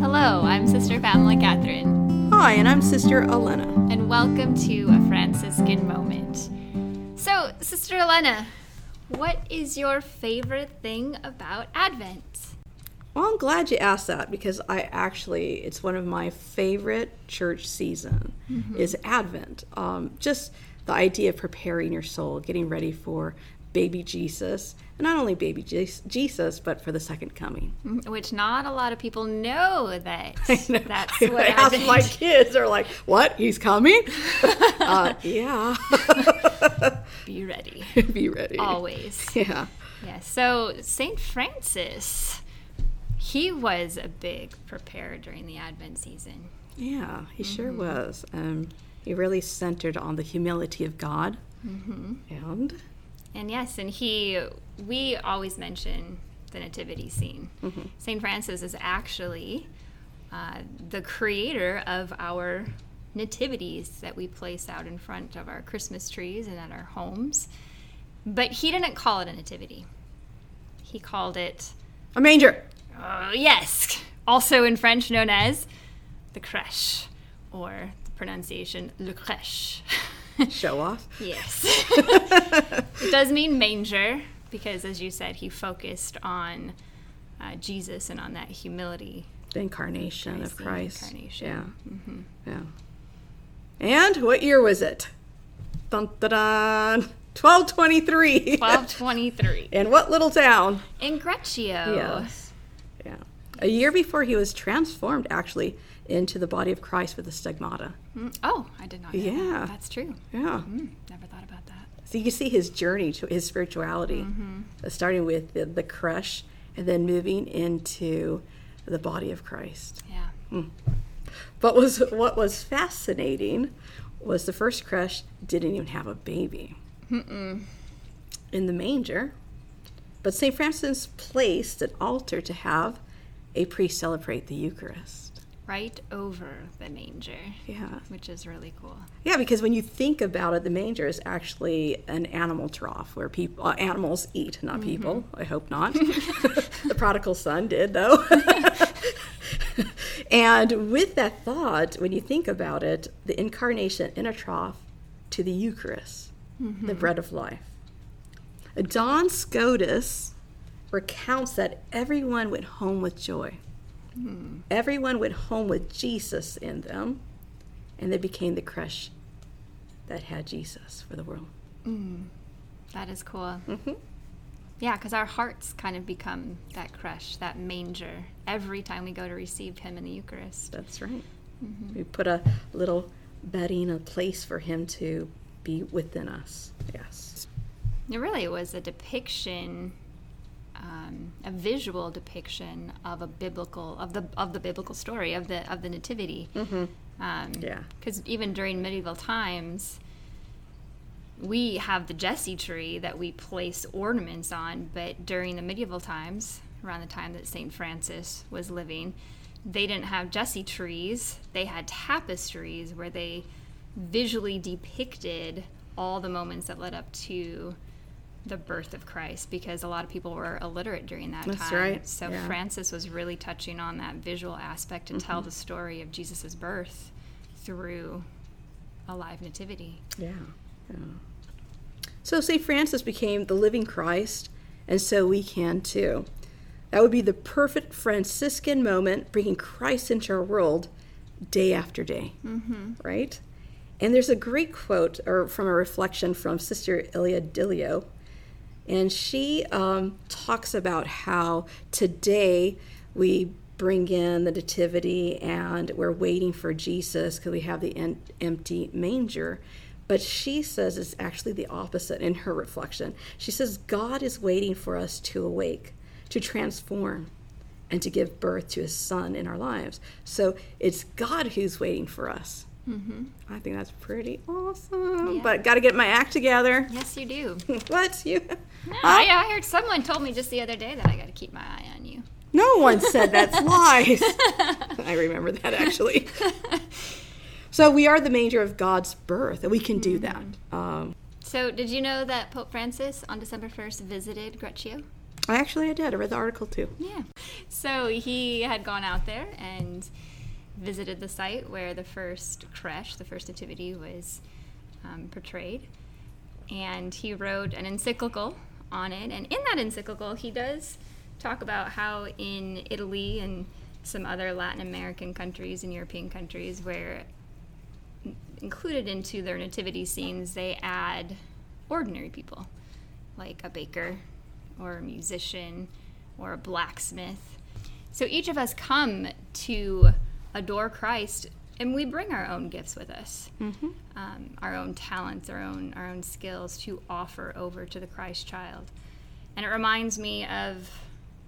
Hello, I'm Sister Pamela Catherine, Hi, and I'm Sister Elena. and welcome to a Franciscan moment. So, Sister Elena, what is your favorite thing about Advent? Well, I'm glad you asked that because I actually, it's one of my favorite church season is Advent. Um, just the idea of preparing your soul, getting ready for baby Jesus, and not only baby Jesus, but for the second coming. Which not a lot of people know that know. that's I what ask my kids, they're like, "What? He's coming?" uh, yeah. Be ready, Be ready. always. Yeah. Yeah, so St. Francis, he was a big preparer during the Advent season. Yeah, he sure Mm-hmm. was. Um, he really centered on the humility of God. Mm-hmm. And And yes, and he, we always mention the nativity scene. St. Francis is actually uh, the creator of our nativities that we place out in front of our Christmas trees and at our homes. But he didn't call it a nativity. He called it, a manger. uh, yes, also in French known as the crèche, or the pronunciation le crèche. Show off. Yes. it does mean manger because, as you said, he focused on uh, Jesus and on that humility. The incarnation Christ, of Christ. incarnation. Mm-hmm. Yeah. Yeah. And what year was it? Dun, dun, dun. 1223. 1223 In what little town? in Greccio. Yes. Yeah. A year before he was transformed, actually, into the body of Christ with the stigmata. Mm, Oh, I did not know. that. Yeah. That's true. Yeah. Mm, never thought about that. So you can see his journey to his spirituality, uh, starting with the, the creche and then moving into the body of Christ. Yeah. But was what was fascinating was the first creche didn't even have a baby in the manger, but St. Francis placed an altar to have a priest celebrate the Eucharist. Right over the manger, Yeah, which is really cool. yeah, because when you think about it, the manger is actually an animal trough where people uh, animals eat, not people. I hope not. the prodigal son did, though. and with that thought, when you think about it, the incarnation in a trough to the Eucharist, the bread of life. Duns Scotus recounts that everyone went home with joy. Everyone went home with Jesus in them, and they became the creche that had Jesus for the world. That is cool. Mm-hmm. Yeah, because our hearts kind of become that creche, that manger, every time we go to receive Him in the Eucharist. That's right. We put a little bedding, a place for him to be within us. Yes. It really was a depiction, um, a visual depiction of a biblical of the of the biblical story of the of the nativity. Mm-hmm. Um, Yeah. because even during medieval times, we have the Jesse tree that we place ornaments on, but during the medieval times, around the time that Saint Francis was living, they didn't have Jesse trees. They had tapestries where they visually depicted all the moments that led up to the birth of Christ because a lot of people were illiterate during that That's time. right, So yeah. Francis was really touching on that visual aspect to Mm-hmm. tell the story of Jesus' birth through a live nativity. Yeah. yeah. So St. Francis became the living Christ, and so we can too. That would be the perfect Franciscan moment, bringing Christ into our world day after day, mm-hmm. right? And there's a great quote or from a reflection from Sister Ilia Delio, and she um, talks about how today we bring in the nativity and we're waiting for Jesus because we have the en- empty manger. But she says it's actually the opposite in her reflection. She says God is waiting for us to awake, to transform, and to give birth to his son in our lives. So it's God who's waiting for us. Mm-hmm. I think that's pretty awesome. Yeah. But got to get my act together. Yes, you do. what? You? No, I, I heard someone told me just the other day that I got to keep my eye on you. No one said that's lies. I remember that actually. So we are the manger of God's birth, and we can do that. Um, So, did you know that Pope Francis on December 1st visited Greccio? I actually I did. I read the article too. Yeah. So he had gone out there and visited the site where the first creche, the first nativity, was um, portrayed. And he wrote an encyclical on it. And in that encyclical, he does talk about how in Italy and some other Latin American countries and European countries where included into their nativity scenes, they add ordinary people, like a baker or a musician or a blacksmith. So each of us come to adore Christ, and we bring our own gifts with us, mm-hmm. um, our own talents, our own our own skills to offer over to the Christ child. And it reminds me of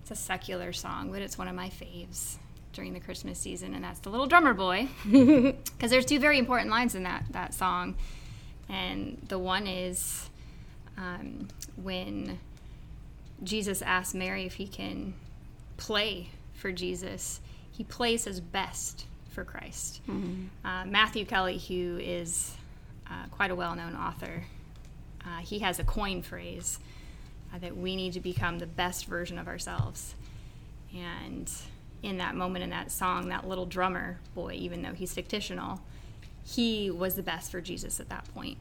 it's a secular song, but it's one of my faves during the Christmas season, and that's the Little Drummer Boy, because there's two very important lines in that that song, and the one is um, when Jesus asks Mary if he can play for Jesus. He plays his best for Christ. Mm-hmm. Uh, Matthew Kelly, who is uh, quite a well-known author, uh, he has a coin phrase uh, that we need to become the best version of ourselves, and in that moment in that song, that little drummer boy, even though he's fictional, he was the best for Jesus at that point.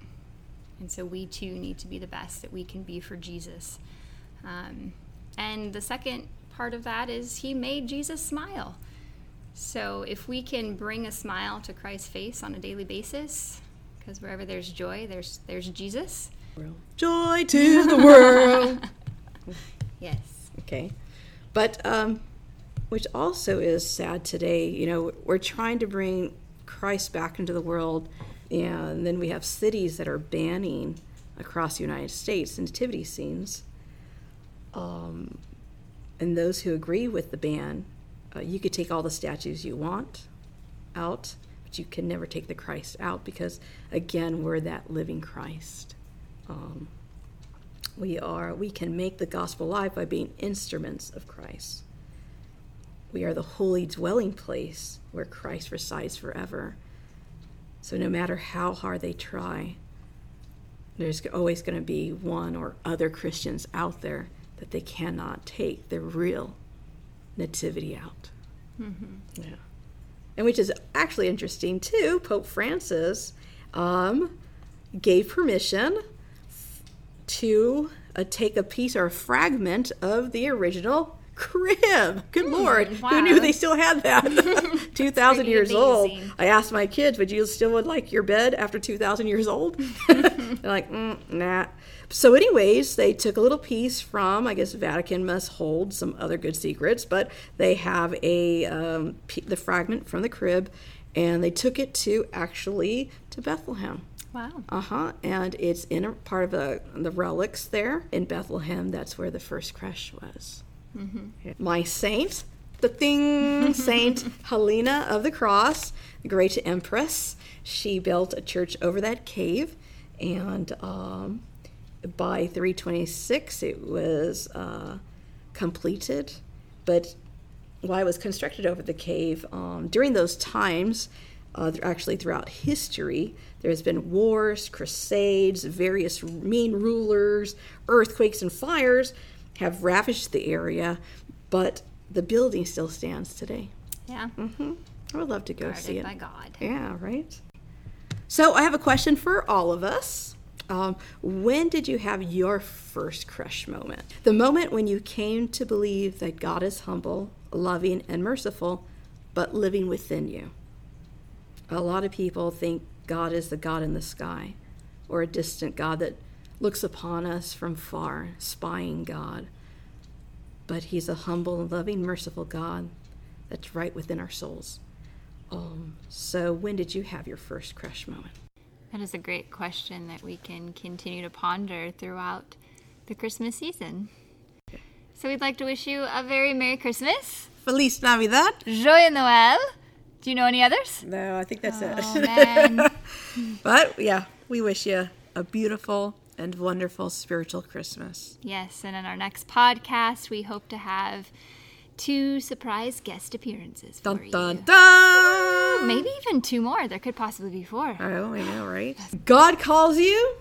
And so we too need to be the best that we can be for Jesus. Um, and the second part of that is he made Jesus smile. So if we can bring a smile to Christ's face on a daily basis, because wherever there's joy, there's there's Jesus. Joy to the world. yes. Okay. But um, which also is sad today. You know, we're trying to bring Christ back into the world, and then we have cities that are banning across the United States nativity scenes. Um, and those who agree with the ban, uh, you could take all the statues you want out, but you can never take the Christ out because, again, we're that living Christ. Um, we are. We can make the gospel alive by being instruments of Christ. We are the holy dwelling place where Christ resides forever. So no matter how hard they try, there's always going to be one or other Christians out there that they cannot take the real nativity out. Mm-hmm. Yeah. And which is actually interesting too. Pope Francis um, gave permission to uh, take a piece or a fragment of the original crib. Good mm, lord, wow. who knew they still had that? two thousand years amazing. old. I asked my kids, "Would you still would like your bed after two thousand years old?" They're like, mm, "Nah." So, anyways, they took a little piece from. I guess Vatican must hold some other good secrets, but they have a um, the fragment from the crib, and they took it to actually to Bethlehem. Wow. Uh huh. And it's in a part of the, the relics there in Bethlehem. That's where the first creche was. Mm-hmm. My saint, the thing, Saint Helena of the Cross, the great empress. She built a church over that cave, and um, by 326 it was uh, completed. But while it was constructed over the cave, um, during those times, uh, actually throughout history, there has been wars, crusades, various mean rulers, earthquakes, and fires have ravaged the area, but the building still stands today. Yeah. Mm-hmm. I would love to go Guarded see it. by God. Yeah, right. So I have a question for all of us. Um, when did you have your first creche moment? The moment when you came to believe that God is humble, loving, and merciful, but living within you. A lot of people think God is the God in the sky or a distant God that looks upon us from far, spying God. But He's a humble loving, merciful God that's right within our souls. Um, so, when did you have your first creche moment? That is a great question that we can continue to ponder throughout the Christmas season. So, we'd like to wish you a very Merry Christmas. Feliz Navidad. Joyeux Noël. Do you know any others? No, I think that's oh, it. but yeah, we wish you a beautiful and wonderful spiritual Christmas. Yes, and in our next podcast, we hope to have two surprise guest appearances for dun, you. Dun, dun. Maybe even two more. There could possibly be four. Oh, I know, right? God calls you.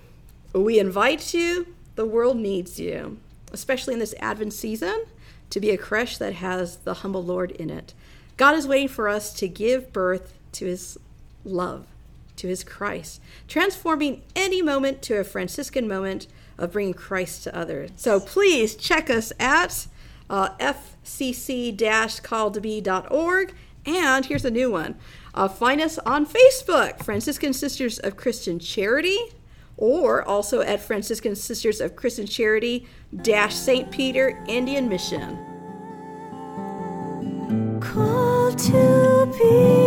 We invite you. The world needs you. especially in this Advent season, to be a creche that has the humble Lord in it. God is waiting for us to give birth to his love, to his Christ, transforming any moment to a Franciscan moment of bringing Christ to others. So please check us at uh, fcc-calltobe.org. And here's a new one. Uh, find us on Facebook, Franciscan Sisters of Christian Charity, or also at Franciscan Sisters of Christian Charity dash St. Peter Indian Mission. Call to be.